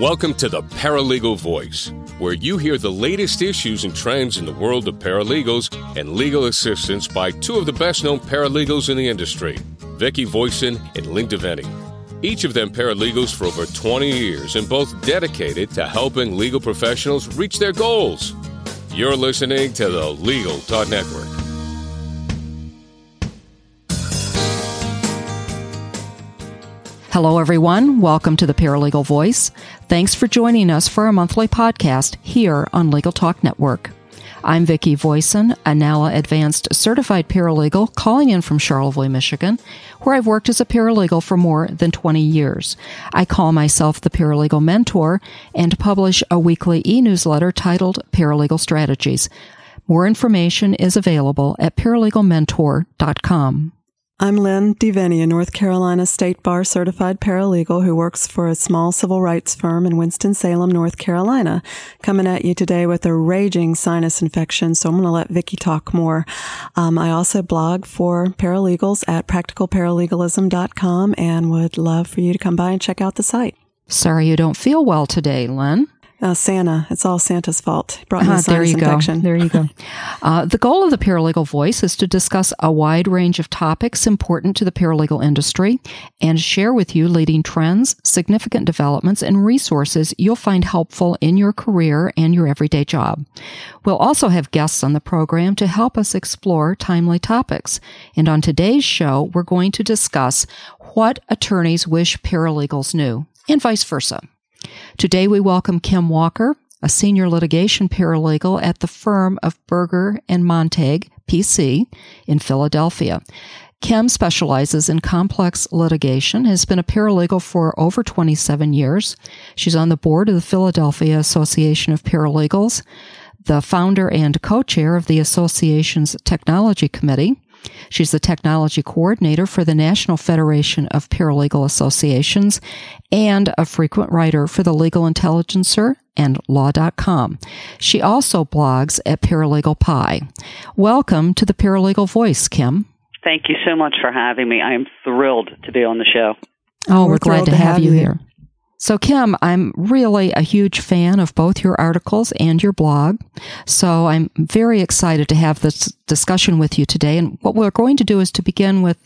Welcome to the Paralegal Voice, where you hear the latest issues and trends in the world of paralegals and legal assistance by two of the best known paralegals in the industry, Vicki Voisin and Lynne DeVenny. Each of them paralegals for over 20 years and both dedicated to helping legal professionals reach their goals. You're listening to the Legal Talk Network. Hello, everyone. Welcome to the Paralegal Voice. Thanks for joining us for our monthly podcast here on Legal Talk Network. I'm Vicki Voisin, a NALA Advanced Certified Paralegal calling in from Charlevoix, Michigan, where I've worked as a paralegal for more than 20 years. I call myself the Paralegal Mentor and publish a weekly e-newsletter titled Paralegal Strategies. More information is available at paralegalmentor.com. I'm Lynne DeVenny, a North Carolina State Bar certified paralegal who works for a small civil rights firm in Winston-Salem, North Carolina. Coming at you today with a raging sinus infection, so I'm going to let Vicki talk more. Um, I also blog for paralegals at practicalparalegalism.com and would love for you to come by and check out the site. Sorry you don't feel well today, Lynne. Uh, Santa. It's all Santa's fault. He brought me Ah, a there you infection. go. There you go. Uh, the goal of the Paralegal Voice is to discuss a wide range of topics important to the paralegal industry and share with you leading trends, significant developments, and resources you'll find helpful in your career and your everyday job. We'll also have guests on the program to help us explore timely topics. And on today's show, we're going to discuss what attorneys wish paralegals knew, and vice versa. Today we welcome Kim Walker, a senior litigation paralegal at the firm of Berger and Montague, PC, in Philadelphia. Kim specializes in complex litigation, has been a paralegal for over 27 years. She's on the board of the Philadelphia Association of Paralegals, the founder and co-chair of the association's technology committee. She's the technology coordinator for the National Federation of Paralegal Associations and a frequent writer for the Legal Intelligencer and Law.com. She also blogs at Paralegal Pie. Welcome to the Paralegal Voice, Kim. Thank you so much for having me. I am thrilled to be on the show. Oh, We're we're, glad thrilled to to have, have you you here. So, Kim, I'm really a huge fan of both your articles and your blog. So, I'm very excited to have this discussion with you today. And what we're going to do is to begin with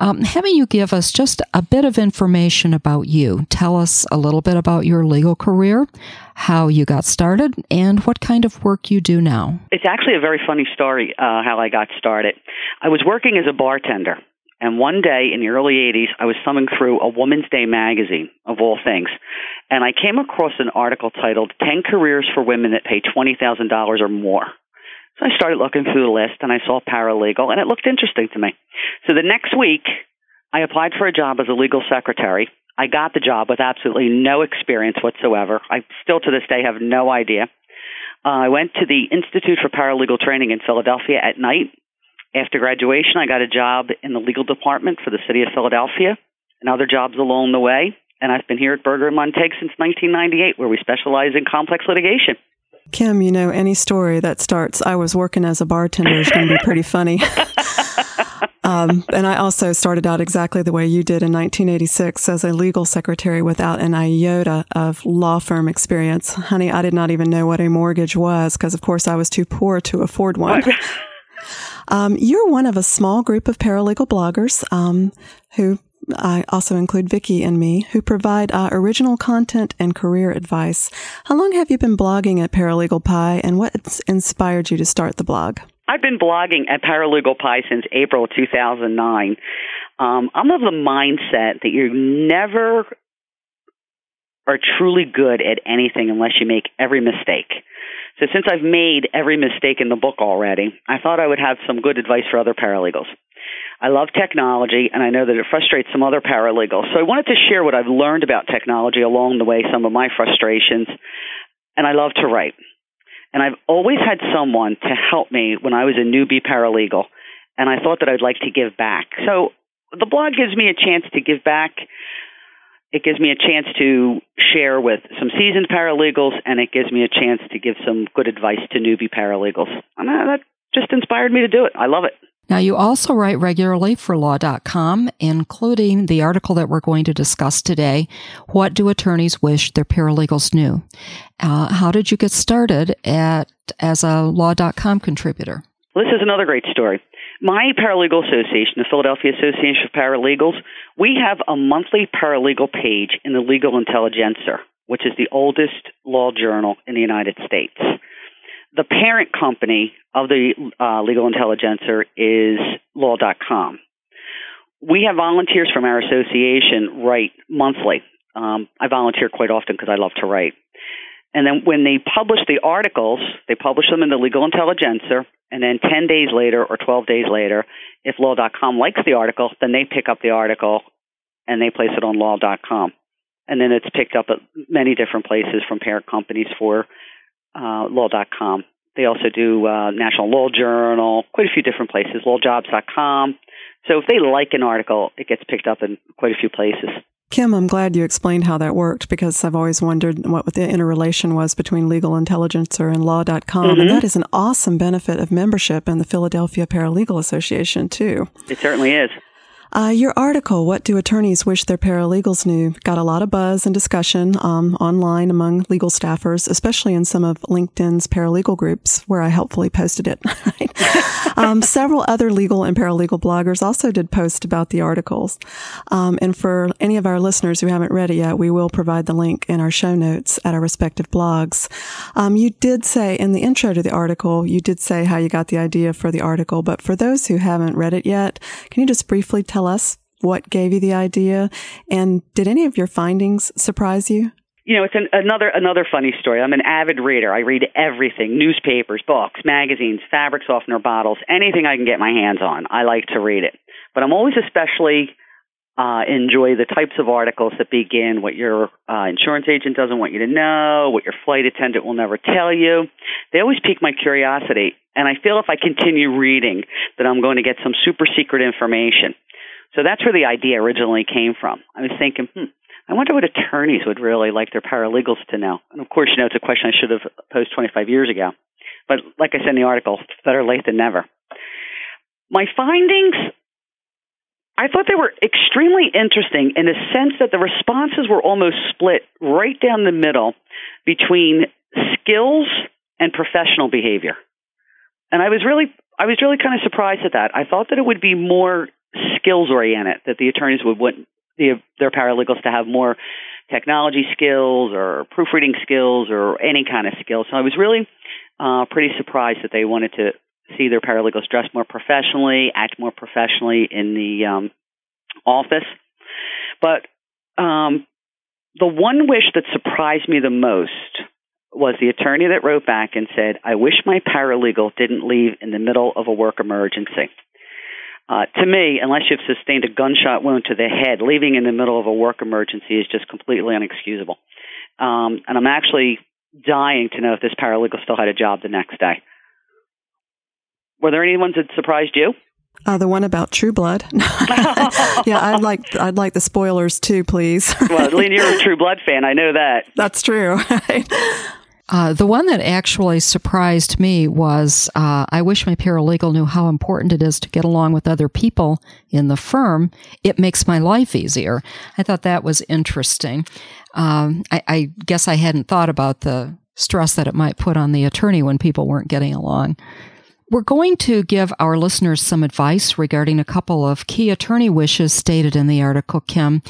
um, having you give us just a bit of information about you. Tell us a little bit about your legal career, how you got started, and what kind of work you do now. It's actually a very funny story uh, how I got started. I was working as a bartender, and one day in the early 80s, I was thumbing through a Woman's Day magazine, of all things, and I came across an article titled 10 Careers for Women That Pay $20,000 or More. So I started looking through the list, and I saw paralegal, and it looked interesting to me. So the next week, I applied for a job as a legal secretary. I got the job with absolutely no experience whatsoever. I still to this day have no idea. Uh, I went to the Institute for Paralegal Training in Philadelphia at night. After graduation, I got a job in the legal department for the city of Philadelphia and other jobs along the way. And I've been here at Berger and Montague since 1998, where we specialize in complex litigation. Kim, you know, any story that starts, I was working as a bartender is going to be pretty funny. um, and I also started out exactly the way you did in 1986 as a legal secretary without an iota of law firm experience. Honey, I did not even know what a mortgage was because, of course, I was too poor to afford one. Um, you're one of a small group of paralegal bloggers um, who I also include Vicki and me, who provide uh, original content and career advice. How long have you been blogging at Paralegal Pie, and what inspired you to start the blog? I've been blogging at Paralegal Pie since April 2009. Um, I'm of the mindset that you never are truly good at anything unless you make every mistake. So since I've made every mistake in the book already, I thought I would have some good advice for other paralegals. I love technology and I know that it frustrates some other paralegals. So I wanted to share what I've learned about technology along the way, some of my frustrations, and I love to write. And I've always had someone to help me when I was a newbie paralegal, and I thought that I'd like to give back. So the blog gives me a chance to give back. It gives me a chance to share with some seasoned paralegals, and it gives me a chance to give some good advice to newbie paralegals. And that just inspired me to do it. I love it. Now, you also write regularly for law.com, including the article that we're going to discuss today What Do Attorneys Wish Their Paralegals Knew? Uh, how did you get started at, as a law.com contributor? Well, this is another great story. My Paralegal Association, the Philadelphia Association of Paralegals, we have a monthly paralegal page in the Legal Intelligencer, which is the oldest law journal in the United States the parent company of the uh, Legal Intelligencer is law.com. We have volunteers from our association write monthly. Um, I volunteer quite often because I love to write. And then when they publish the articles, they publish them in the Legal Intelligencer. And then 10 days later or 12 days later, if law.com likes the article, then they pick up the article and they place it on law.com. And then it's picked up at many different places from parent companies for uh, law.com. They also do uh, National Law Journal, quite a few different places, lawjobs.com. So if they like an article, it gets picked up in quite a few places. Kim, I'm glad you explained how that worked because I've always wondered what the interrelation was between Legal Intelligencer and Law.com. Mm-hmm. And that is an awesome benefit of membership in the Philadelphia Paralegal Association, too. It certainly is. Uh, your article, What Do Attorneys Wish Their Paralegals Knew, got a lot of buzz and discussion um, online among legal staffers, especially in some of LinkedIn's paralegal groups where I helpfully posted it. um, several other legal and paralegal bloggers also did post about the articles. Um, and for any of our listeners who haven't read it yet, we will provide the link in our show notes at our respective blogs. Um, you did say in the intro to the article, you did say how you got the idea for the article, but for those who haven't read it yet, can you just briefly tell tell us what gave you the idea? And did any of your findings surprise you? You know, it's an, another another funny story. I'm an avid reader. I read everything: newspapers, books, magazines, fabric softener bottles, anything I can get my hands on. I like to read it. But I'm always especially uh, enjoy the types of articles that begin what your uh, insurance agent doesn't want you to know, what your flight attendant will never tell you. They always pique my curiosity, and I feel if I continue reading that I'm going to get some super secret information. So that's where the idea originally came from. I was thinking, hmm, I wonder what attorneys would really like their paralegals to know. And of course, you know, it's a question I should have posed 25 years ago. But like I said in the article, better late than never. My findings, I thought they were extremely interesting in the sense that the responses were almost split right down the middle between skills and professional behavior. And I was really I was really kind of surprised at that. I thought that it would be more skills oriented, that the attorneys would want the, their paralegals to have more technology skills or proofreading skills or any kind of skills. So I was really uh, pretty surprised that they wanted to see their paralegals dress more professionally, act more professionally in the um, office. But um, the one wish that surprised me the most was the attorney that wrote back and said, I wish my paralegal didn't leave in the middle of a work emergency. Uh, to me, unless you've sustained a gunshot wound to the head, leaving in the middle of a work emergency is just completely unexcusable. Um, and I'm actually dying to know if this paralegal still had a job the next day. Were there any ones that surprised you? Uh, the one about True Blood. yeah, I'd like I'd like the spoilers too, please. well, Lynne, you're a True Blood fan. I know that. That's true. Uh, the one that actually surprised me was uh, I wish my paralegal knew how important it is to get along with other people in the firm. It makes my life easier. I thought that was interesting. Um, I, I guess I hadn't thought about the stress that it might put on the attorney when people weren't getting along. We're going to give our listeners some advice regarding a couple of key attorney wishes stated in the article, Kim.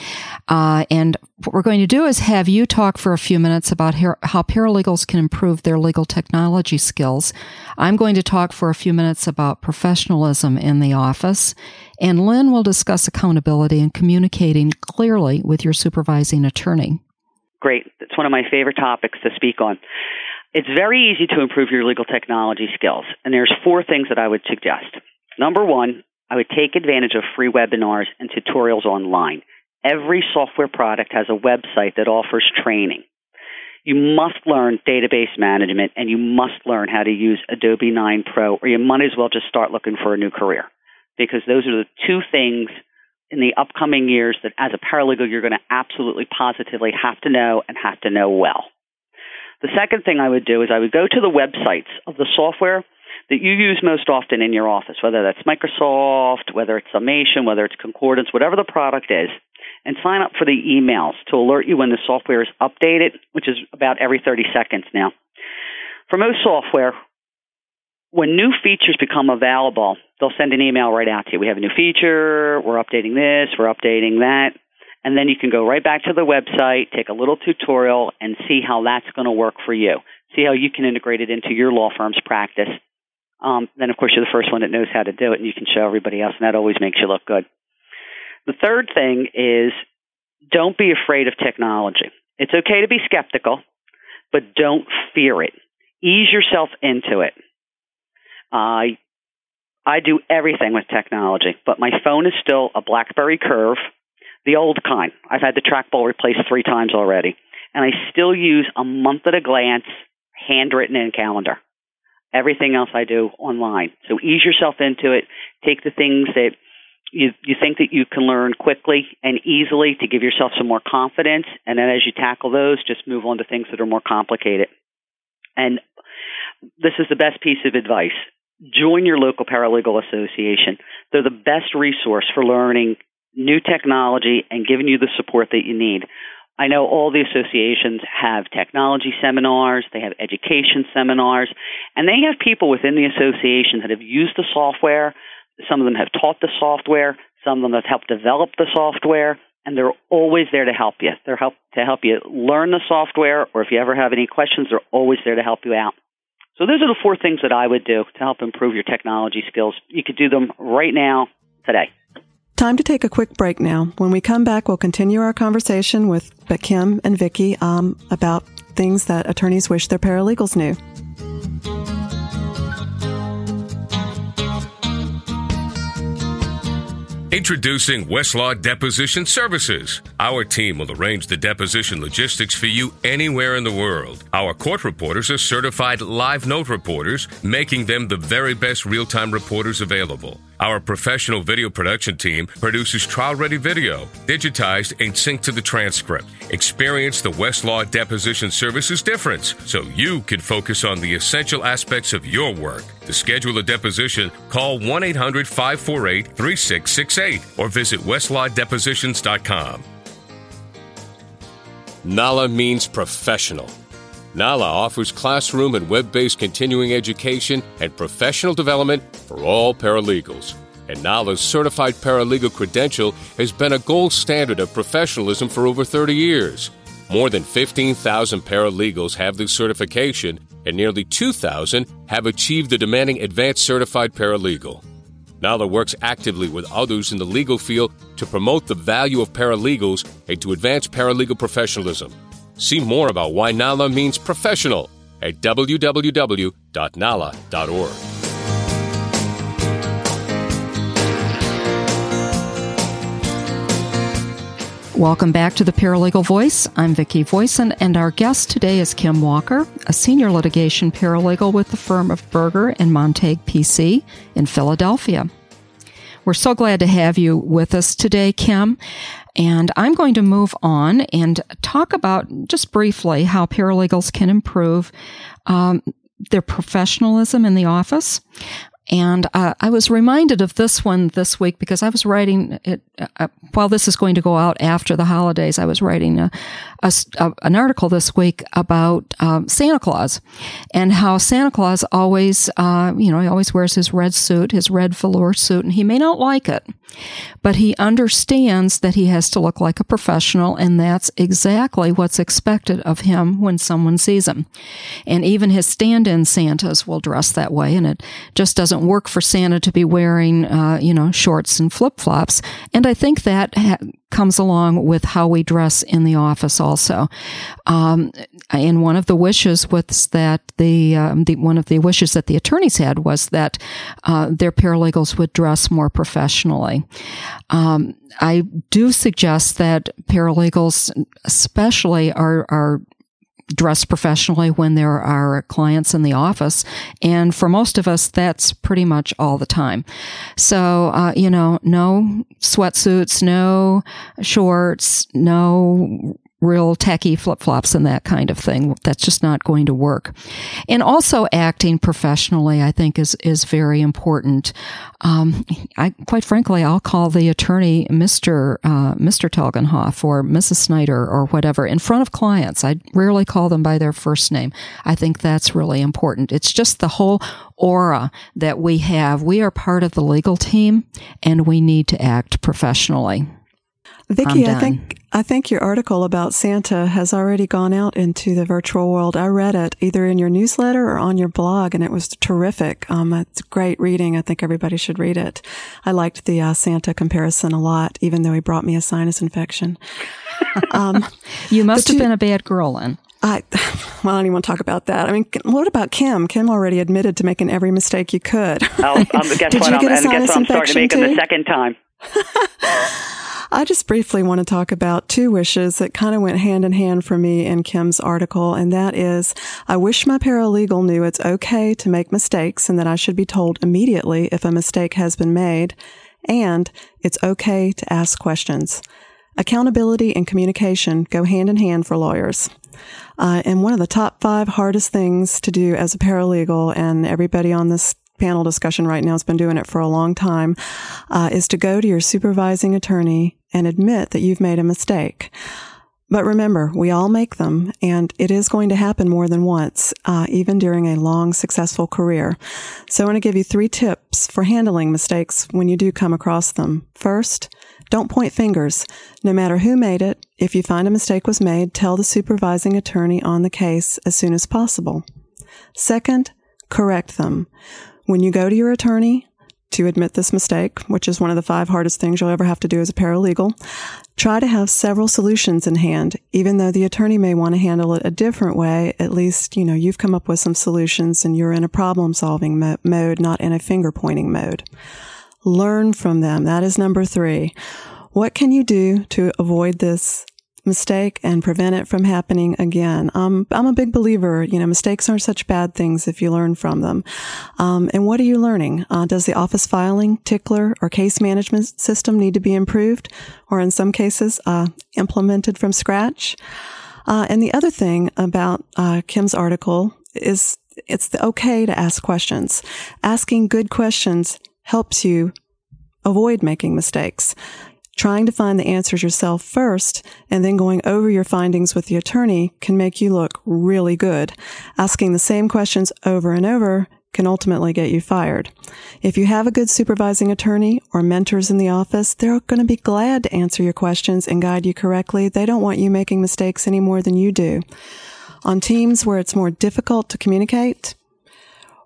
Uh, and what we're going to do is have you talk for a few minutes about how paralegals can improve their legal technology skills. I'm going to talk for a few minutes about professionalism in the office. And Lynne will discuss accountability and communicating clearly with your supervising attorney. Great. It's one of my favorite topics to speak on. It's very easy to improve your legal technology skills, and there's four things that I would suggest. Number one, I would take advantage of free webinars and tutorials online. Every software product has a website that offers training. You must learn database management and you must learn how to use Adobe 9 Pro, or you might as well just start looking for a new career. Because those are the two things in the upcoming years that as a paralegal you're going to absolutely positively have to know and have to know well. The second thing I would do is I would go to the websites of the software that you use most often in your office, whether that's Microsoft, whether it's Summation, whether it's Concordance, whatever the product is, and sign up for the emails to alert you when the software is updated, which is about every 30 seconds now. For most software, when new features become available, they'll send an email right out to you. We have a new feature, we're updating this, we're updating that. And then you can go right back to the website, take a little tutorial, and see how that's going to work for you. See how you can integrate it into your law firm's practice. Um, then, of course, you're the first one that knows how to do it, and you can show everybody else, and that always makes you look good. The third thing is don't be afraid of technology. It's okay to be skeptical, but don't fear it. Ease yourself into it. I I do everything with technology, but my phone is still a BlackBerry Curve, the old kind. I've had the trackball replaced three times already, and I still use a month at a glance, handwritten in calendar. Everything else I do online. So ease yourself into it. Take the things that you you think that you can learn quickly and easily to give yourself some more confidence, and then as you tackle those, just move on to things that are more complicated. And this is the best piece of advice. Join your local paralegal association. They're the best resource for learning new technology and giving you the support that you need. I know all the associations have technology seminars, they have education seminars, and they have people within the association that have used the software. Some of them have taught the software, some of them have helped develop the software, and they're always there to help you. They're help to help you learn the software, or if you ever have any questions, they're always there to help you out. So those are the four things that I would do to help improve your technology skills. You could do them right now, today. Time to take a quick break now. When we come back, we'll continue our conversation with Kim and Vicki um, about things that attorneys wish their paralegals knew. Introducing Westlaw Deposition Services. Our team will arrange the deposition logistics for you anywhere in the world. Our court reporters are certified live note reporters, making them the very best real time reporters available. Our professional video production team produces trial ready video, digitized and synced to the transcript. Experience the Westlaw Deposition Services difference so you can focus on the essential aspects of your work. To schedule a deposition, call 1 800 548 3668 or visit westlawdepositions.com. NALA means professional. NALA offers classroom and web based continuing education and professional development for all paralegals. And NALA's certified paralegal credential has been a gold standard of professionalism for over 30 years. More than 15,000 paralegals have this certification, and nearly 2,000 have achieved the demanding advanced certified paralegal. NALA works actively with others in the legal field to promote the value of paralegals and to advance paralegal professionalism. See more about why NALA means professional at www.nala.org. Welcome back to the Paralegal Voice. I'm Vicki Voisin, and our guest today is Kim Walker, a senior litigation paralegal with the firm of Berger and Montague PC in Philadelphia. We're so glad to have you with us today, Kim. And I'm going to move on and talk about just briefly how paralegals can improve um, their professionalism in the office. And uh, I was reminded of this one this week because I was writing it uh, while this is going to go out after the holidays. I was writing a, a, a, an article this week about um, Santa Claus and how Santa Claus always, uh, you know, he always wears his red suit, his red velour suit, and he may not like it, but he understands that he has to look like a professional, and that's exactly what's expected of him when someone sees him. And even his stand-in Santas will dress that way, and it just doesn't doesn't work for Santa to be wearing, uh, you know, shorts and flip flops. And I think that ha- comes along with how we dress in the office also. Um, and one of the wishes was that the, um, the, one of the wishes that the attorneys had was that uh, their paralegals would dress more professionally. Um, I do suggest that paralegals, especially, are are dress professionally when there are clients in the office. And for most of us, that's pretty much all the time. So, uh, you know, no sweatsuits, no shorts, no real tacky flip flops and that kind of thing. That's just not going to work. And also acting professionally, I think is, is very important. Um, I, quite frankly, I'll call the attorney Mr. Uh, Mr. Telgenhoff or Mrs. Snyder or whatever in front of clients. I rarely call them by their first name. I think that's really important. It's just the whole aura that we have. We are part of the legal team and we need to act professionally. Vicki, I think I think your article about Santa has already gone out into the virtual world. I read it either in your newsletter or on your blog, and it was terrific. Um, it's great reading. I think everybody should read it. I liked the uh, Santa comparison a lot, even though he brought me a sinus infection. Um, you must have you, been a bad girl, then. I, well, I don't even want to talk about that. I mean, what about Kim? Kim already admitted to making every mistake you could. Oh, um, guess Did what? You get I'm, a sinus guess I'm starting to make them the second time. I just briefly want to talk about two wishes that kind of went hand in hand for me in Kim's article. And that is, I wish my paralegal knew it's okay to make mistakes and that I should be told immediately if a mistake has been made. And it's okay to ask questions. Accountability and communication go hand in hand for lawyers. Uh, and one of the top five hardest things to do as a paralegal, and everybody on this panel discussion right now has been doing it for a long time, uh, is to go to your supervising attorney and admit that you've made a mistake. But remember, we all make them, and it is going to happen more than once, uh, even during a long, successful career. So I want to give you three tips for handling mistakes when you do come across them. First, don't point fingers. No matter who made it, if you find a mistake was made, tell the supervising attorney on the case as soon as possible. Second, correct them. When you go to your attorney, to admit this mistake, which is one of the five hardest things you'll ever have to do as a paralegal. Try to have several solutions in hand. Even though the attorney may want to handle it a different way, at least, you know, you've come up with some solutions and you're in a problem solving mo- mode, not in a finger pointing mode. Learn from them. That is number three. What can you do to avoid this mistake and prevent it from happening again. Um, I'm a big believer, you know, mistakes aren't such bad things if you learn from them. Um, and what are you learning? Uh, does the office filing, tickler, or case management system need to be improved, or in some cases, uh, implemented from scratch? Uh, and the other thing about uh, Kim's article is it's okay to ask questions. Asking good questions helps you avoid making mistakes trying to find the answers yourself first and then going over your findings with the attorney can make you look really good. Asking the same questions over and over can ultimately get you fired. If you have a good supervising attorney or mentors in the office, they're going to be glad to answer your questions and guide you correctly. They don't want you making mistakes any more than you do. On teams where it's more difficult to communicate,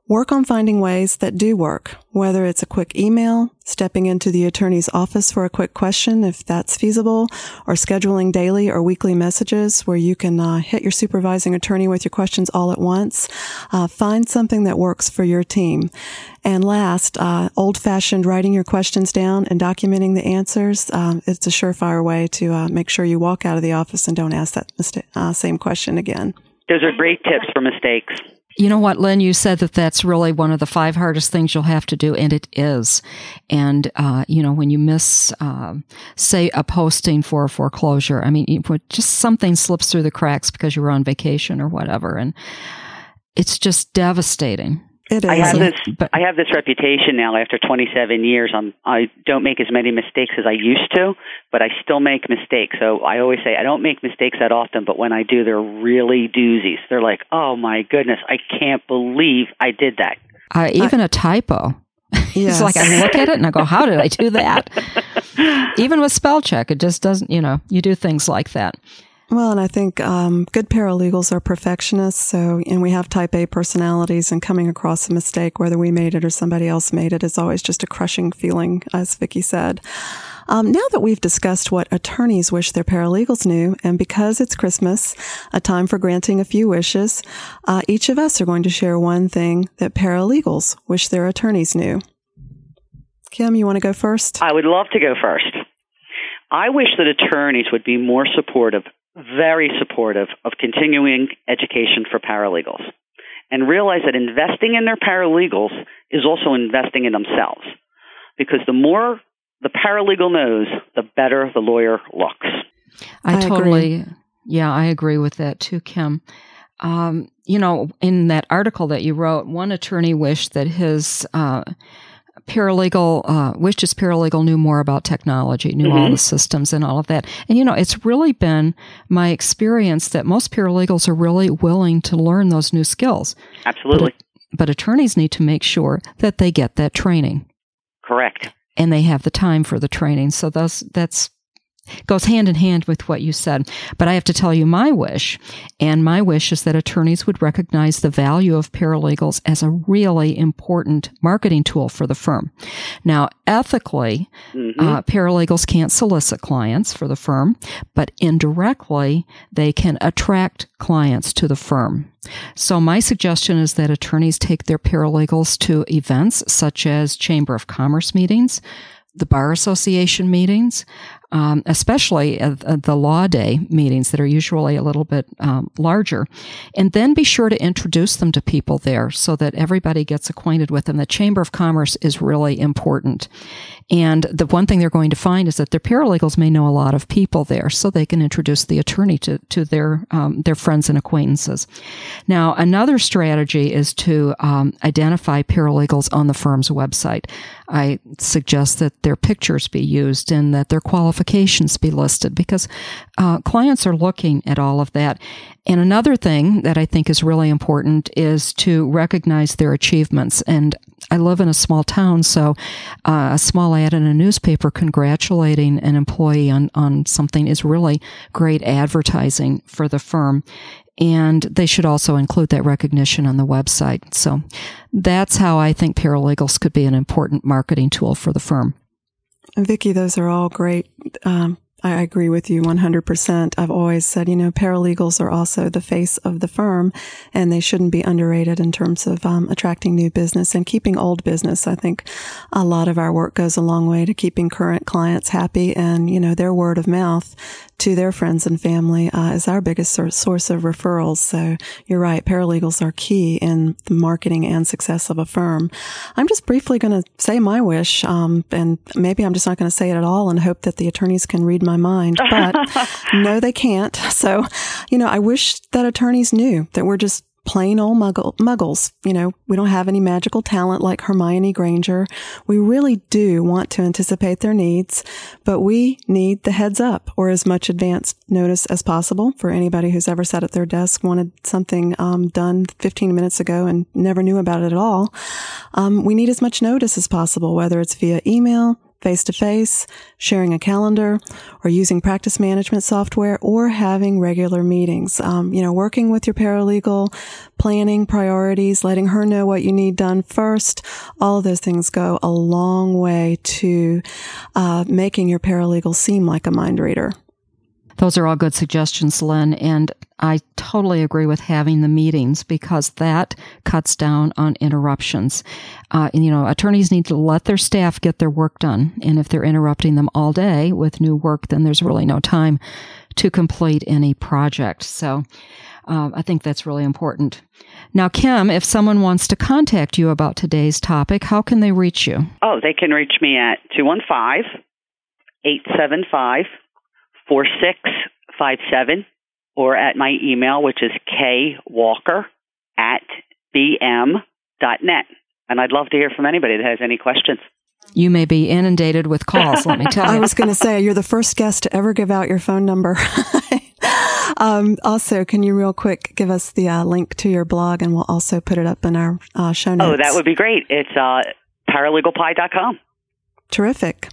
Work on finding ways that do work, whether it's a quick email, stepping into the attorney's office for a quick question if that's feasible, or scheduling daily or weekly messages where you can uh, hit your supervising attorney with your questions all at once. Uh, find something that works for your team. And last, uh, old fashioned writing your questions down and documenting the answers. Um, it's a surefire way to uh, make sure you walk out of the office and don't ask that mistake, uh, same question again. Those are great tips for mistakes. You know what, Lynne? You said that that's really one of the five hardest things you'll have to do, and it is. And uh, you know, when you miss, uh, say, a posting for a foreclosure, I mean, just something slips through the cracks because you were on vacation or whatever, and it's just devastating. It is. I have this. But, I have this reputation now. After 27 years, I'm. I don't make as many mistakes as I used to, but I still make mistakes. So I always say I don't make mistakes that often, but when I do, they're really doozies. They're like, oh my goodness, I can't believe I did that. Uh, even a typo. Yes. it's like I look at it and I go, how did I do that? even with spell check, it just doesn't. You know, you do things like that. Well, and I think um, good paralegals are perfectionists. So, and we have type A personalities, and coming across a mistake, whether we made it or somebody else made it, is always just a crushing feeling, as Vicki said. Um, now that we've discussed what attorneys wish their paralegals knew, and because it's Christmas, a time for granting a few wishes, uh, each of us are going to share one thing that paralegals wish their attorneys knew. Kim, you want to go first? I would love to go first. I wish that attorneys would be more supportive very supportive of continuing education for paralegals and realize that investing in their paralegals is also investing in themselves. Because the more the paralegal knows, the better the lawyer looks. I, I totally agree. Yeah, I agree with that too, Kim. Um, you know, in that article that you wrote, one attorney wished that his uh, paralegal uh, his paralegal knew more about technology, knew mm-hmm. all the systems and all of that. And you know, it's really been my experience that most paralegals are really willing to learn those new skills. Absolutely. But, but attorneys need to make sure that they get that training. Correct. And they have the time for the training. So those that's goes hand in hand with what you said. But I have to tell you my wish, and my wish is that attorneys would recognize the value of paralegals as a really important marketing tool for the firm. Now, ethically, mm-hmm. uh, paralegals can't solicit clients for the firm, but indirectly, they can attract clients to the firm. So my suggestion is that attorneys take their paralegals to events such as Chamber of Commerce meetings, the Bar Association meetings, um, especially the law day meetings that are usually a little bit um, larger. And then be sure to introduce them to people there so that everybody gets acquainted with them. The Chamber of Commerce is really important. And the one thing they're going to find is that their paralegals may know a lot of people there, so they can introduce the attorney to, to their, um, their friends and acquaintances. Now, another strategy is to um, identify paralegals on the firm's website. I suggest that their pictures be used and that their qualifications be listed because uh, clients are looking at all of that. And another thing that I think is really important is to recognize their achievements. And I live in a small town, so uh, a small ad in a newspaper congratulating an employee on, on something is really great advertising for the firm and they should also include that recognition on the website. So that's how I think paralegals could be an important marketing tool for the firm. Vicki, those are all great um, I agree with you 100%. I've always said, you know, paralegals are also the face of the firm and they shouldn't be underrated in terms of um, attracting new business and keeping old business. I think a lot of our work goes a long way to keeping current clients happy and, you know, their word of mouth to their friends and family uh, is our biggest source of referrals. So you're right. Paralegals are key in the marketing and success of a firm. I'm just briefly going to say my wish. Um, and maybe I'm just not going to say it at all and hope that the attorneys can read my mind, but no, they can't. So, you know, I wish that attorneys knew that we're just plain old muggle, muggles. You know, we don't have any magical talent like Hermione Granger. We really do want to anticipate their needs, but we need the heads up or as much advance notice as possible for anybody who's ever sat at their desk, wanted something um, done 15 minutes ago and never knew about it at all. Um, we need as much notice as possible, whether it's via email, face to face, sharing a calendar, or using practice management software, or having regular meetings. Um, you know, working with your paralegal, planning priorities, letting her know what you need done first. All of those things go a long way to uh, making your paralegal seem like a mind reader. Those are all good suggestions, Lynne. And I totally agree with having the meetings because that cuts down on interruptions. Uh, and, you know, attorneys need to let their staff get their work done. And if they're interrupting them all day with new work, then there's really no time to complete any project. So, uh, I think that's really important. Now, Kim, if someone wants to contact you about today's topic, how can they reach you? Oh, they can reach me at 215 875 4657 or at my email, which is kwalker at bm.net. And I'd love to hear from anybody that has any questions. You may be inundated with calls, let me tell you. I was going to say, you're the first guest to ever give out your phone number. um, also, can you real quick give us the uh, link to your blog and we'll also put it up in our uh, show notes? Oh, that would be great. It's uh, paralegalpie.com. Terrific.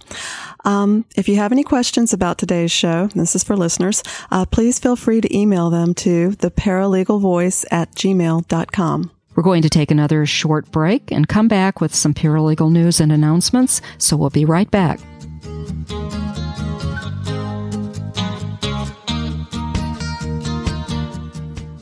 Um, if you have any questions about today's show, this is for listeners, uh, please feel free to email them to theparalegalvoice at gmail.com. We're going to take another short break and come back with some paralegal news and announcements, so we'll be right back.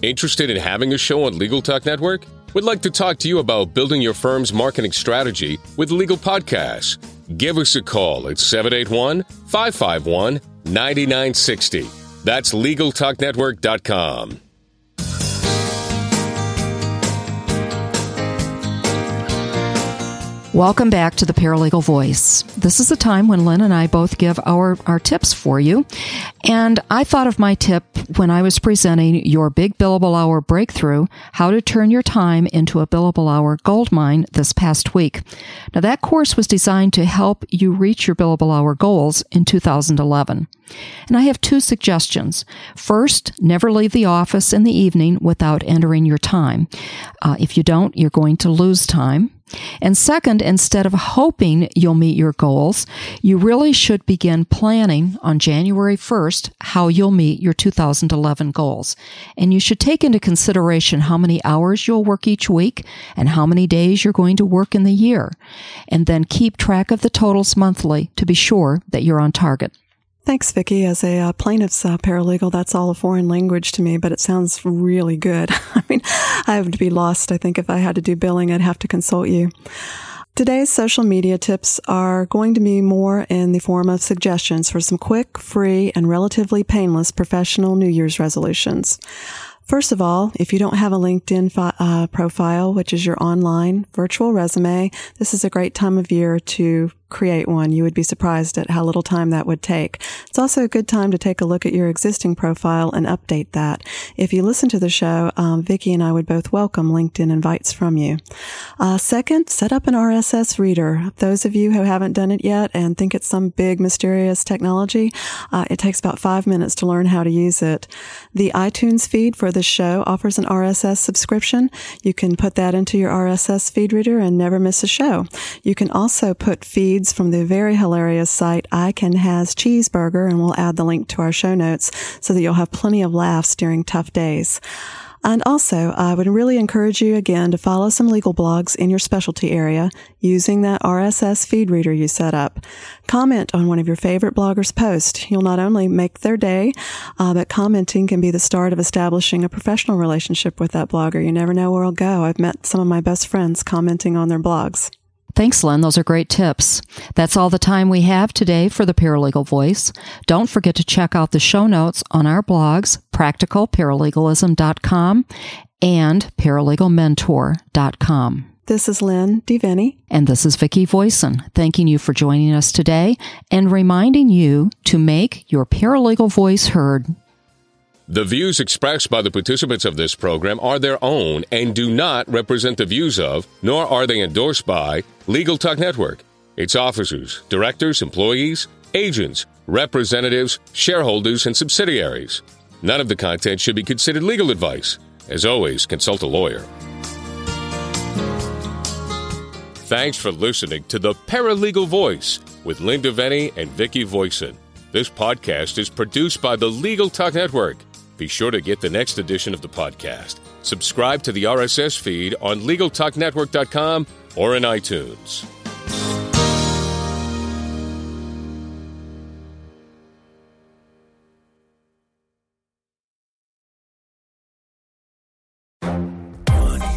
Interested in having a show on Legal Talk Network? We'd like to talk to you about building your firm's marketing strategy with legal podcasts. Give us a call at 781 551 9960. That's LegalTalkNetwork.com. Welcome back to the Paralegal Voice. This is the time when Lynne and I both give our, our tips for you. And I thought of my tip when I was presenting your big billable hour breakthrough, how to turn your time into a billable hour gold mine this past week. Now that course was designed to help you reach your billable hour goals in 2011. And I have two suggestions. First, never leave the office in the evening without entering your time. Uh, if you don't, you're going to lose time. And second, instead of hoping you'll meet your goals, you really should begin planning on January 1st how you'll meet your 2011 goals. And you should take into consideration how many hours you'll work each week and how many days you're going to work in the year. And then keep track of the totals monthly to be sure that you're on target. Thanks, Vicki. As a uh, plaintiff's uh, paralegal, that's all a foreign language to me, but it sounds really good. I mean, I would be lost. I think if I had to do billing, I'd have to consult you. Today's social media tips are going to be more in the form of suggestions for some quick, free, and relatively painless professional New Year's resolutions. First of all, if you don't have a LinkedIn fi- uh, profile, which is your online virtual resume, this is a great time of year to create one. You would be surprised at how little time that would take. It's also a good time to take a look at your existing profile and update that. If you listen to the show, um, Vicki and I would both welcome LinkedIn invites from you. Uh, second, set up an RSS reader. Those of you who haven't done it yet and think it's some big mysterious technology, uh, it takes about five minutes to learn how to use it. The iTunes feed for the show offers an RSS subscription. You can put that into your RSS feed reader and never miss a show. You can also put feeds from the very hilarious site I Can Has Cheeseburger, and we'll add the link to our show notes so that you'll have plenty of laughs during tough days. And also, I would really encourage you again to follow some legal blogs in your specialty area using that RSS feed reader you set up. Comment on one of your favorite bloggers' posts. You'll not only make their day, uh, but commenting can be the start of establishing a professional relationship with that blogger. You never know where it'll go. I've met some of my best friends commenting on their blogs. Thanks, Lynne. Those are great tips. That's all the time we have today for the Paralegal Voice. Don't forget to check out the show notes on our blogs, practicalparalegalism.com and paralegalmentor.com. This is Lynne DeVenny. And this is Vicki Voisin, thanking you for joining us today and reminding you to make your paralegal voice heard the views expressed by the participants of this program are their own and do not represent the views of, nor are they endorsed by, Legal Talk Network, its officers, directors, employees, agents, representatives, shareholders, and subsidiaries. None of the content should be considered legal advice. As always, consult a lawyer. Thanks for listening to the Paralegal Voice with Lynne DeVenny and Vicki Voisin. This podcast is produced by the Legal Talk Network. Be sure to get the next edition of the podcast. Subscribe to the RSS feed on LegalTalkNetwork.com or in iTunes.